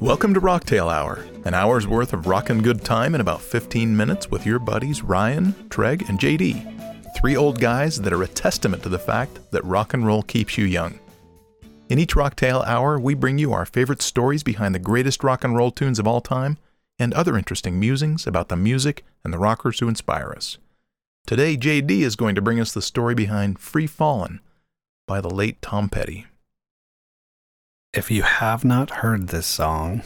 Welcome to Rocktail Hour, an hour's worth of rockin' good time in about 15 minutes with your buddies Ryan, Treg, and JD. Three old guys that are a testament to the fact that rock and roll keeps you young. In each Rocktail Hour, we bring you our favorite stories behind the greatest rock and roll tunes of all time and other interesting musings about the music and the rockers who inspire us. Today, JD is going to bring us the story behind Free Fallin' by the late Tom Petty. If you have not heard this song,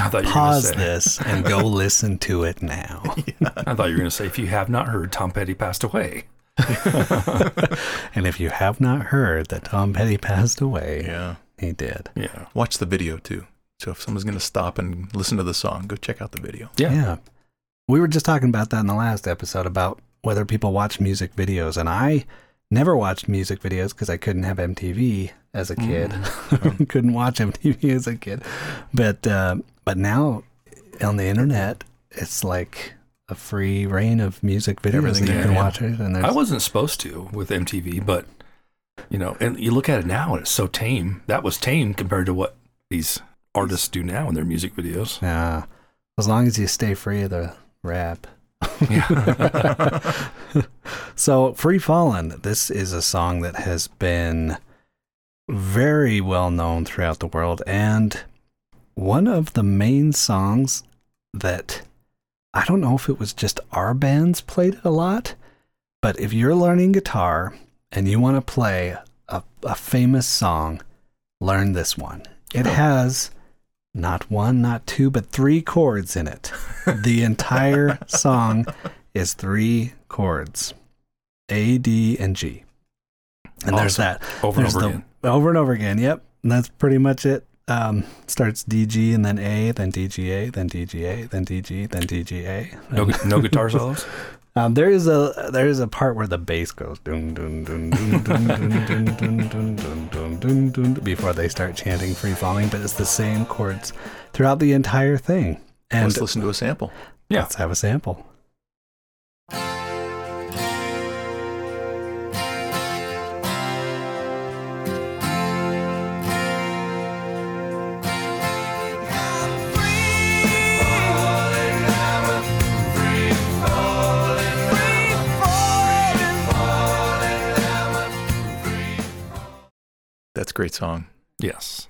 I thought you were pause this and go listen to it now. I thought you were going to say, if you have not heard, Tom Petty passed away. and if you have not heard that Tom Petty passed away, Yeah. he did. Yeah. Watch the video too. So if someone's going to stop and listen to the song, go check out the video. Yeah. Yeah. We were just talking about that in the last episode about whether people watch music videos. And I never watched music videos because I couldn't have MTV as a kid. Mm-hmm. couldn't watch MTV as a kid. But uh, but now uh, on the internet, it's like a free reign of music videos Everything that you can yeah. watch it. And I wasn't supposed to with MTV, mm-hmm. but, you know, and you look at it now and it's so tame. That was tame compared to what these artists do now in their music videos. Yeah. As long as you stay free of the rap. So, Free Fallin', this is a song that has been very well known throughout the world and one of the main songs that I don't know if it was just our bands played it a lot, but if you're learning guitar and you want to play a, a famous song, learn this one. It oh. has not one, not two, but three chords in it. The entire song is three chords A, D, and G. And there's that. Over and over the- again. Over and over again. Yep. And that's pretty much it. Um, starts DG and then A, then DGA, then DGA, then DG, then DGA. No, no guitar solos. Um, there is a there is a part where the bass goes before they start chanting free falling, but it's the same chords throughout the entire thing. And let's listen to a sample. Yeah, let's have a sample. That's a great song. Yes.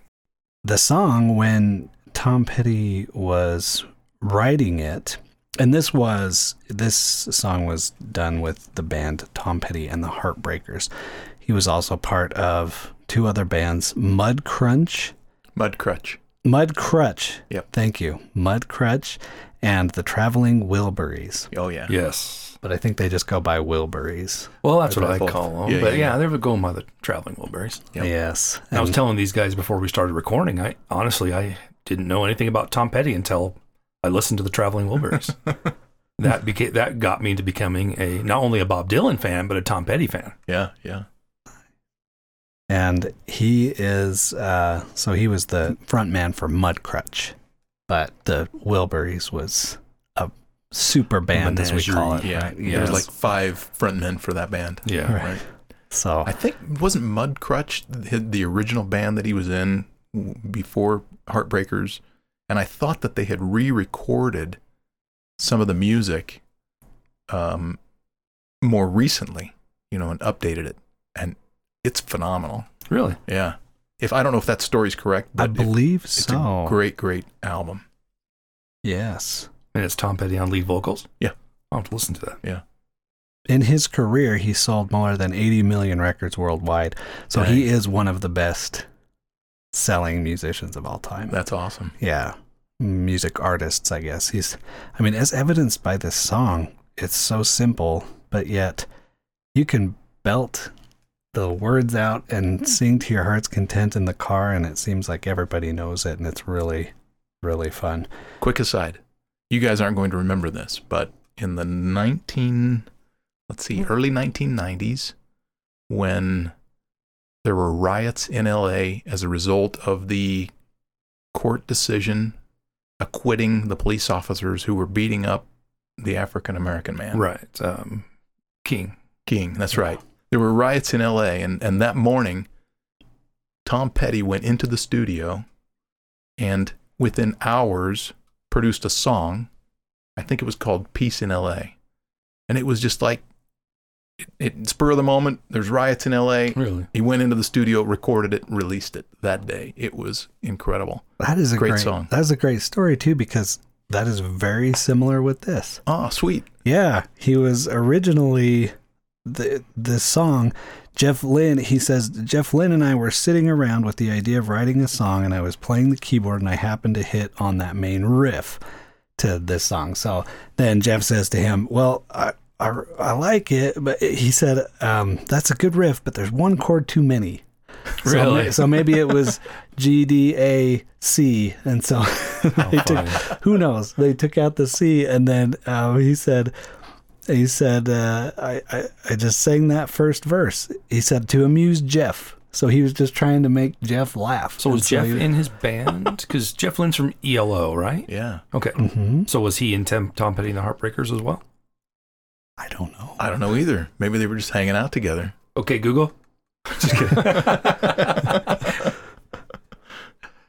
the song when Tom Petty was writing it, and this was this song was done with the band Tom Petty and the Heartbreakers. He was also part of two other bands, Mud Crunch, Mud Crutch. Mud Crutch. Yep. Thank you, Mud Crutch, and the Traveling Wilburys. Oh yeah. Yes. But I think they just go by Wilburys. Well, that's Or what I both. call them. Yeah, but yeah, yeah, they were going by the traveling Wilburys. Yep. Yes. I was telling these guys before we started recording, I honestly I didn't know anything about Tom Petty until I listened to the Traveling Wilburys. that became that got me to becoming a not only a Bob Dylan fan but a Tom Petty fan. Yeah, yeah. and he is uh, so he was the front man for Mudcrutch, but the Wilburys was a super band as we call it. Yeah. right? There's like five frontmen for that band. Yeah. Right. Right. so I think wasn't Mudcrutch the, the original band that he was in before Heartbreakers, and I thought that they had re-recorded some of the music um, more recently, you know, and updated it, and it's phenomenal. Really? Yeah. If I don't know if that story's correct, I but it- believe it's so. a great, great album. yes. And it's Tom Petty on lead vocals? Yeah. I'll have to listen to that. Yeah. In his career, he sold more than 80 million records worldwide. So he is one of the best selling musicians of all time. That's awesome. yeah music artists i guess he's i mean as evidenced by this song it's so simple but yet you can belt the words out and hmm. sing to your heart's content in the car and it seems like everybody knows it and it's really really fun Quick aside, you guys aren't going to remember this, but in the 19, let's see, early 1990s, when there were riots in LA as a result of the court decision acquitting the police officers who were beating up the African American man. Right. Um, King. King, that's right. There were riots in LA, and, and that morning, Tom Petty went into the studio and within hours, produced a song. I think it was called Peace in L.A. And it was just like, it, it spur of the moment. There's riots in L.A. Really? He went into the studio, recorded it, released it that day. It was incredible. That is a Great great, song. That is a great story too because that is very similar with this. Oh, sweet. Yeah, he was originally the this song. Jeff Lynne, he says Jeff Lynne and I were sitting around with the idea of writing a song, and I was playing the keyboard, and I happened to hit on that main riff to this song. So then Jeff says to him, "Well, I I, I like it, but he said um, that's a good riff, but there's one chord too many." So Really? ma- So, maybe it was G D A C, and so they took, who knows? They took out the C, and then uh, he said, he said, uh, I, I I just sang that first verse. He said to amuse Jeff. So he was just trying to make Jeff laugh. So was And Jeff he- in his band? Because Jeff Lynne's from ELO, right? Yeah. Okay. Mhm. So was he in Tom, Tom Petty and the Heartbreakers as well? I don't know. I don't know either. Maybe they were just hanging out together. Okay, Google. Just kidding.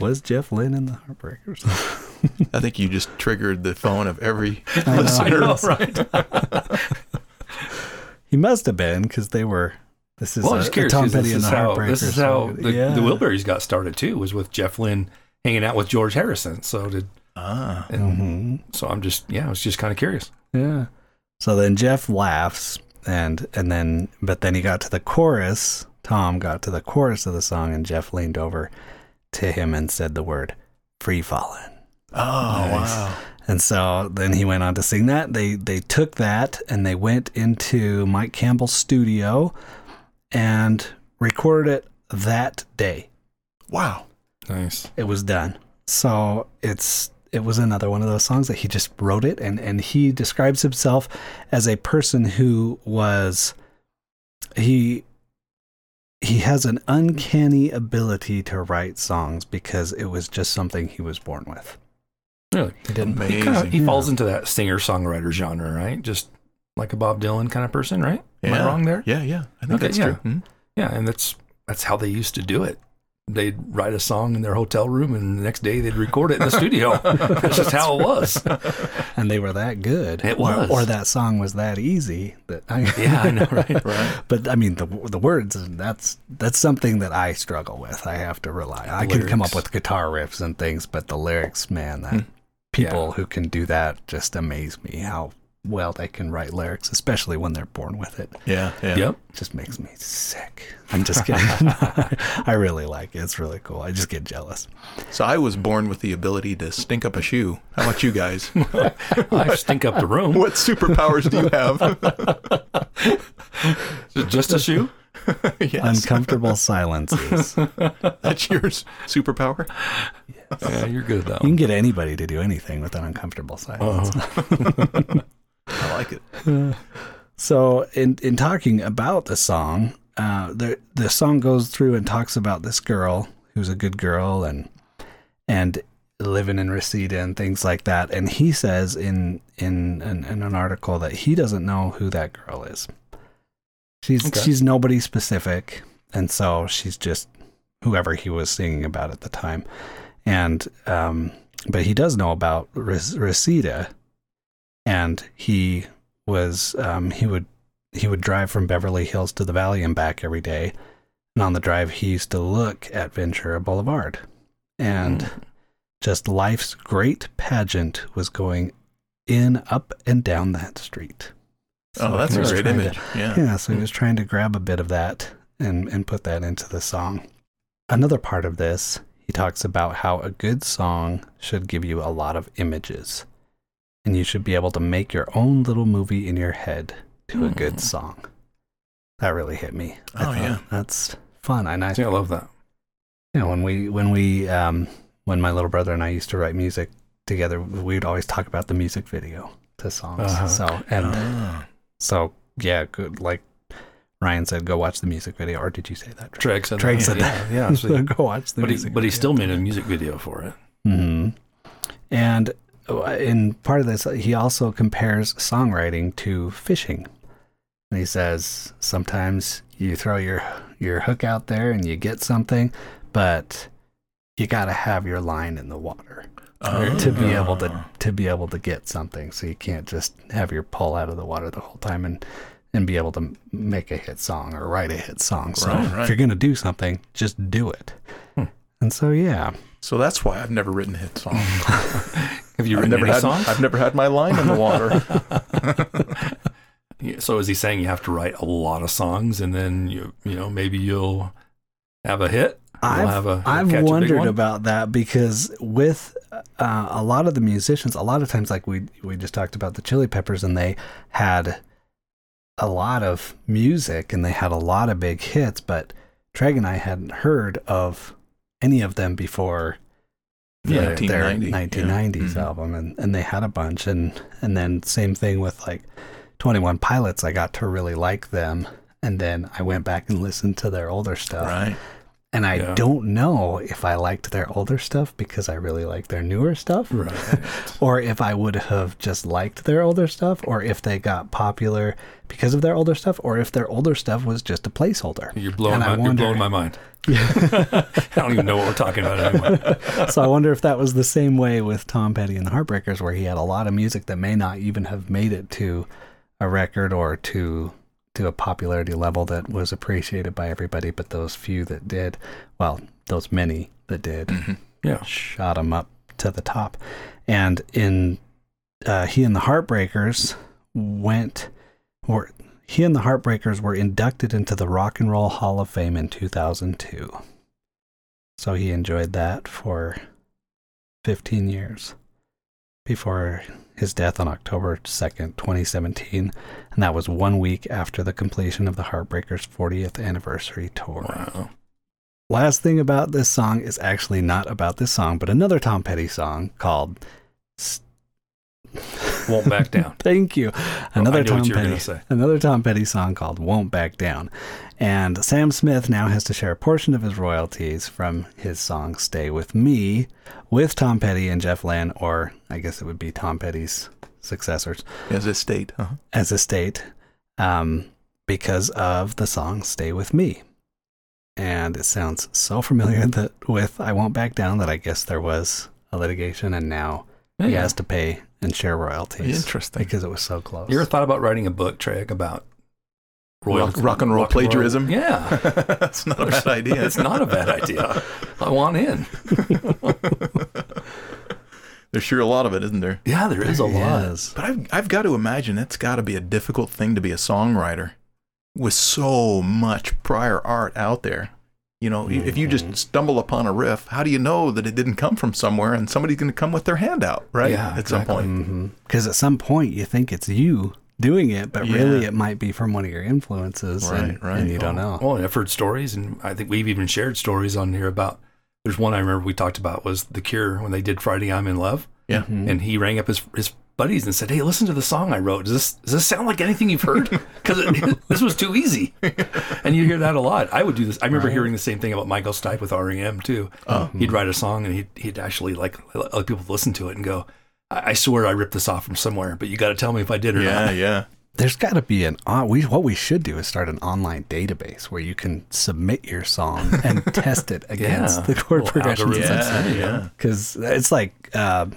Was Jeff Lynne in the Heartbreakers? I think you just triggered the phone of every I know. listener. I know, right? he must have been because they were. This is well, a, I'm just a curious. Tom 'cause Petty This and is the how Heartbreakers. this is how song. the, yeah. the Wilburys got started too. Was with Jeff Lynne hanging out with George Harrison. So did Ah. and Mhm. so I'm just yeah, I was just kind of curious. Yeah. So then Jeff laughs and and then but then he got to the chorus. Tom got to the chorus of the song and Jeff leaned over to him and said the word free falling. Oh, Nice. wow. And so then he went on to sing that. They they took that and they went into Mike Campbell's studio and recorded it that day. Wow. Nice. it was done. So it's it was another one of those songs that he just wrote it and and he describes himself as a person who was he he has an uncanny ability to write songs because it was just something he was born with. Really, He didn't Amazing. he, kinda, he Yeah. falls into that singer songwriter genre, right? Just like a Bob Dylan kind of person, right? Am I wrong there? Yeah, yeah. I think Okay, that's yeah. true. Hmm? Yeah, and that's that's how they used to do it. They'd write a song in their hotel room, and the next day they'd record it in the studio. that's just how it was. and they were that good. It Or- was. or, that song was that easy that I Yeah, I know, right? Right. But I mean the the words that's that's something that I struggle with. I have to rely. I can come up with guitar riffs and things, but the lyrics, man, that Hmm. people Yeah. who can do that just amaze me how well they can write lyrics, especially when they're born with it. Yeah, yeah. Yep. It just makes me sick. I'm just kidding. I really like it. It's really cool. I just get jealous. So I was born with the ability to stink up a shoe. How about you guys? I stink up the room. what superpowers do you have? Just a shoe? yes. Uncomfortable silences. That's your superpower? Yeah, you're good though. You can get anybody to do anything with an uncomfortable silence. Uh-huh. I like it. So, in in talking about the song, uh, the the song goes through and talks about this girl who's a good girl and and living in Reseda and things like that. And he says in in in, in an article that he doesn't know who that girl is. She's Okay. she's nobody specific, and so she's just whoever he was singing about at the time. And um, but he does know about Res- Reseda, and he was um, he would he would drive from Beverly Hills to the Valley and back every day. And on the drive, he used to look at Ventura Boulevard, and just life's great pageant was going in, up, and down that street. Oh, that's a great trying to- image. Yeah. yeah, so he was trying to grab a bit of that and, and put that into the song. Another part of this, he talks about how a good song should give you a lot of images. And you should be able to make your own little movie in your head to a good Hmm. song. That really hit me. I Oh, yeah. That's fun. And I Yeah, I love that. you know, when we when we um when my little brother and I used to write music together, we would always talk about the music video to songs. Uh-huh. So and Ah. so yeah, good. Like Ryan said, go watch the music video. Or did you say that? Treg said Treg that. said yeah, that. Yeah, so- go watch the but he, music. but he still made a music video for it. hmm And Uh, in part of this, he also compares songwriting to fishing. And he says sometimes you throw your your hook out there and you get something, but you got to have your line in the water. Oh. to be oh. able to to be able to get something. So you can't just have your pull out of the water the whole time and and be able to make a hit song or write a hit song. So Right, right. if you're gonna do something, just do it. Hmm. And so yeah, So that's why I've never written a hit song. Have you I've written never any had songs? I've never had my line in the water. Yeah, So is he saying you have to write a lot of songs and then you you know maybe you'll have a hit? I've, have a, I've catch a wondered about that because with uh, a lot of the musicians, a lot of times, like we we just talked about the Chili Peppers, and they had a lot of music and they had a lot of big hits, but Treg and I hadn't heard of any of them before Yeah, their 1990s yeah. Mhm. album, and, and they had a bunch, and and then same thing with like Twenty One Pilots. I got to really like them, and then I went back and listened to their older stuff. right. And I Yeah. don't know if I liked their older stuff because I really like their newer stuff, Right. or if I would have just liked their older stuff, or if they got popular because of their older stuff, or if their older stuff was just a placeholder. You're blowing my, you're blowing my mind. I don't even know what we're talking about anymore. so I wonder if that was the same way with Tom Petty and the Heartbreakers, where he had a lot of music that may not even have made it to a record or to to a popularity level that was appreciated by everybody, but those few that did, well, those many that did, Yeah. shot him up to the top. And in uh, he and the Heartbreakers went, or he and the Heartbreakers were inducted into the Rock and Roll Hall of Fame in 2002. So he enjoyed that for 15 years before his death on October 2nd, 2017. And that was one week after the completion of the Heartbreakers' 40th anniversary tour. Wow. Last thing about this song is actually not about this song, but another Tom Petty song called Won't back down. Thank you. Another I Tom what you were Petty. say. Another Tom Petty song called Won't Back Down. And Sam Smith now has to share a portion of his royalties from his song Stay With Me with Tom Petty and Jeff Lynne, or I guess it would be Tom Petty's successors, As a state. Uh-huh. as a state, um, because of the song Stay With Me. And it sounds so familiar that with I Won't Back Down that I guess there was a litigation and now he has to pay and share royalties Interesting. because it was so close. You ever thought about writing a book, Treg, about Rock, rock and roll plagiarism. Yeah. That's not a bad idea. It's not a bad idea. I want in. There's sure a lot of it, isn't there? Yeah, there is a lot. Yes. But I've, I've got to imagine it's got to be a difficult thing to be a songwriter with so much prior art out there. You know, if you Mm-hmm. just stumble upon a riff, how do you know that it didn't come from somewhere and somebody's going to come with their hand out, right? Yeah, At some exactly. point. Because at some point you think it's you doing it, but really it might be from one of your influences, and, Right, right. and you don't know. Well, I've heard stories, and I think we've even shared stories on here about. There's one I remember we talked about was The Cure when they did Friday I'm in Love, Yeah. Mm-hmm. and he rang up his his buddies and said, "Hey, listen to the song I wrote. Does this does this sound like anything you've heard? Because this was too easy." And you hear that a lot. I would do this. I remember hearing the same thing about Michael Stipe with REM too. Oh. He'd write a song and he'd he'd actually like let other people listen to it and go. I I swear I ripped this off from somewhere, but you got to tell me if I did or Yeah, not. yeah. There's got to be an on. We what we should do is start an online database where you can submit your song and test it against Yeah. the chord Little progressions. Yeah, yeah. Because it's like uh,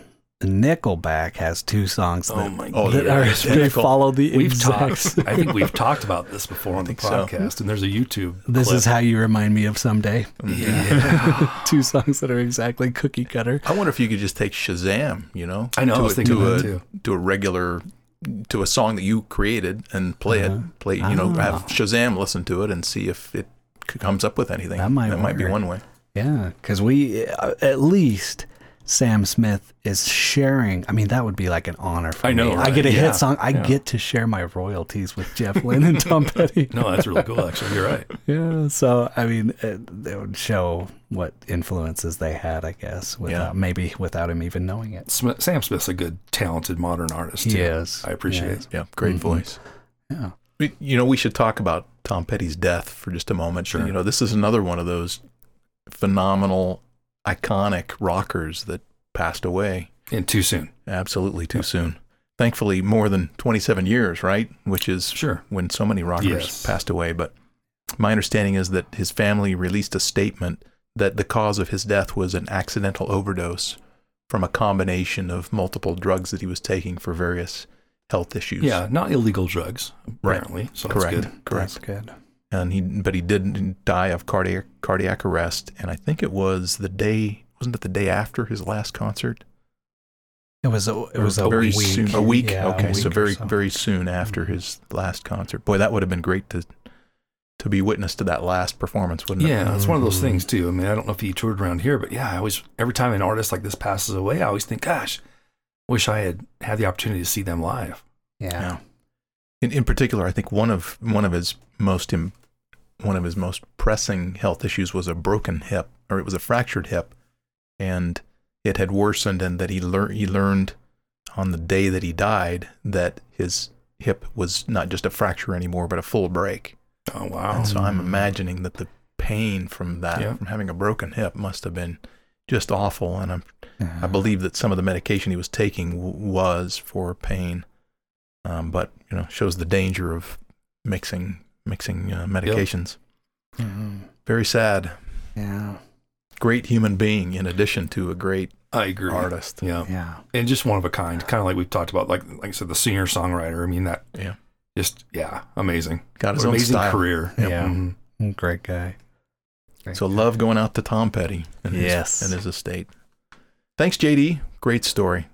Nickelback has two songs Oh that, my Oh, that they're are identical. they follow the We've exact. talked. I think we've talked about this before on the think so. podcast, and there's a YouTube. This clip. is how you remind me of someday. Yeah. two songs that are exactly cookie cutter. I wonder if you could just take Shazam, you know, I know, I to, was a, thinking to that a too. to a regular to a song that you created and play Uh-huh. it, play you know, Ah. have Shazam listen to it and see if it comes up with anything. That might that might be one way. Yeah, because we uh, at least Sam Smith is sharing. I mean, that would be like an honor for I know, me. I get a Yeah, hit song. I yeah. get to share my royalties with Jeff Lynne and Tom Petty. No, that's really cool. Actually, you're right. Yeah, so I mean, it, it would show what influences they had, I guess, without maybe without him even knowing it. Smith, Sam Smith's a good, talented modern artist. He too. is. I appreciate Yes. it. Yeah, great Mhm. voice. Yeah. You know, we should talk about Tom Petty's death for just a moment. Sure. You know, this is another one of those phenomenal, iconic rockers that passed away And too soon. absolutely too soon. Thankfully, more than 27 years, right? Which is Sure. when so many rockers Yes. passed away. But my understanding is that his family released a statement that the cause of his death was an accidental overdose from a combination of multiple drugs that he was taking for various health issues. Yeah, not illegal drugs, Right. apparently. So correct, good. correct. That's good. And he, but he didn't die of cardiac cardiac arrest, and I think it was the day. Wasn't it the day after his last concert? It was a, it was a very week. soon. A week. Yeah, okay, so week or very so. very soon after his last concert. Boy, that would have been great to to be witness to that last performance, wouldn't it? Yeah, it's one of those Mhm. things too. I mean, I don't know if he toured around here, but yeah, I always every time an artist like this passes away, I always think, gosh, wish I had had the opportunity to see them live. Yeah. Yeah. In, in particular, I think one of one of his most Im, one of his most pressing health issues was a broken hip, or it was a fractured hip, and it had worsened, and that he learned he learned on the day that he died that his hip was not just a fracture anymore, but a full break. Oh wow! And so I'm Mm. imagining that the pain from that, Yeah. from having a broken hip, must have been just awful. And I'm, Yeah. I believe that some of the medication he was taking w- was for pain, um, but you know, shows the danger of mixing mixing uh, medications. Mhm. Very sad. Yeah. Great human being, in addition to a great I agree. artist. Yeah, Yeah. and just one of a kind, kind of like we've talked about, like like I said, the singer songwriter. I mean, that Yeah. just yeah, amazing. Got his own amazing style. career. Yeah. Mhm. Great guy. Great So guy. love going out to Tom Petty and, Yes. his, and his estate. Thanks, JD. Great story.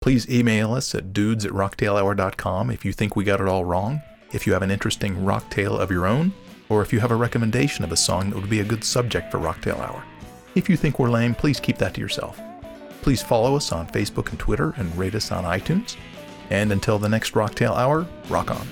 Please email us at dudes at rocktailhour.com if you think we got it all wrong, if you have an interesting rock tale of your own, or if you have a recommendation of a song that would be a good subject for Rocktail Hour. If you think we're lame, please keep that to yourself. Please follow us on Facebook and Twitter and rate us on iTunes. And until the next Rocktail Hour, rock on.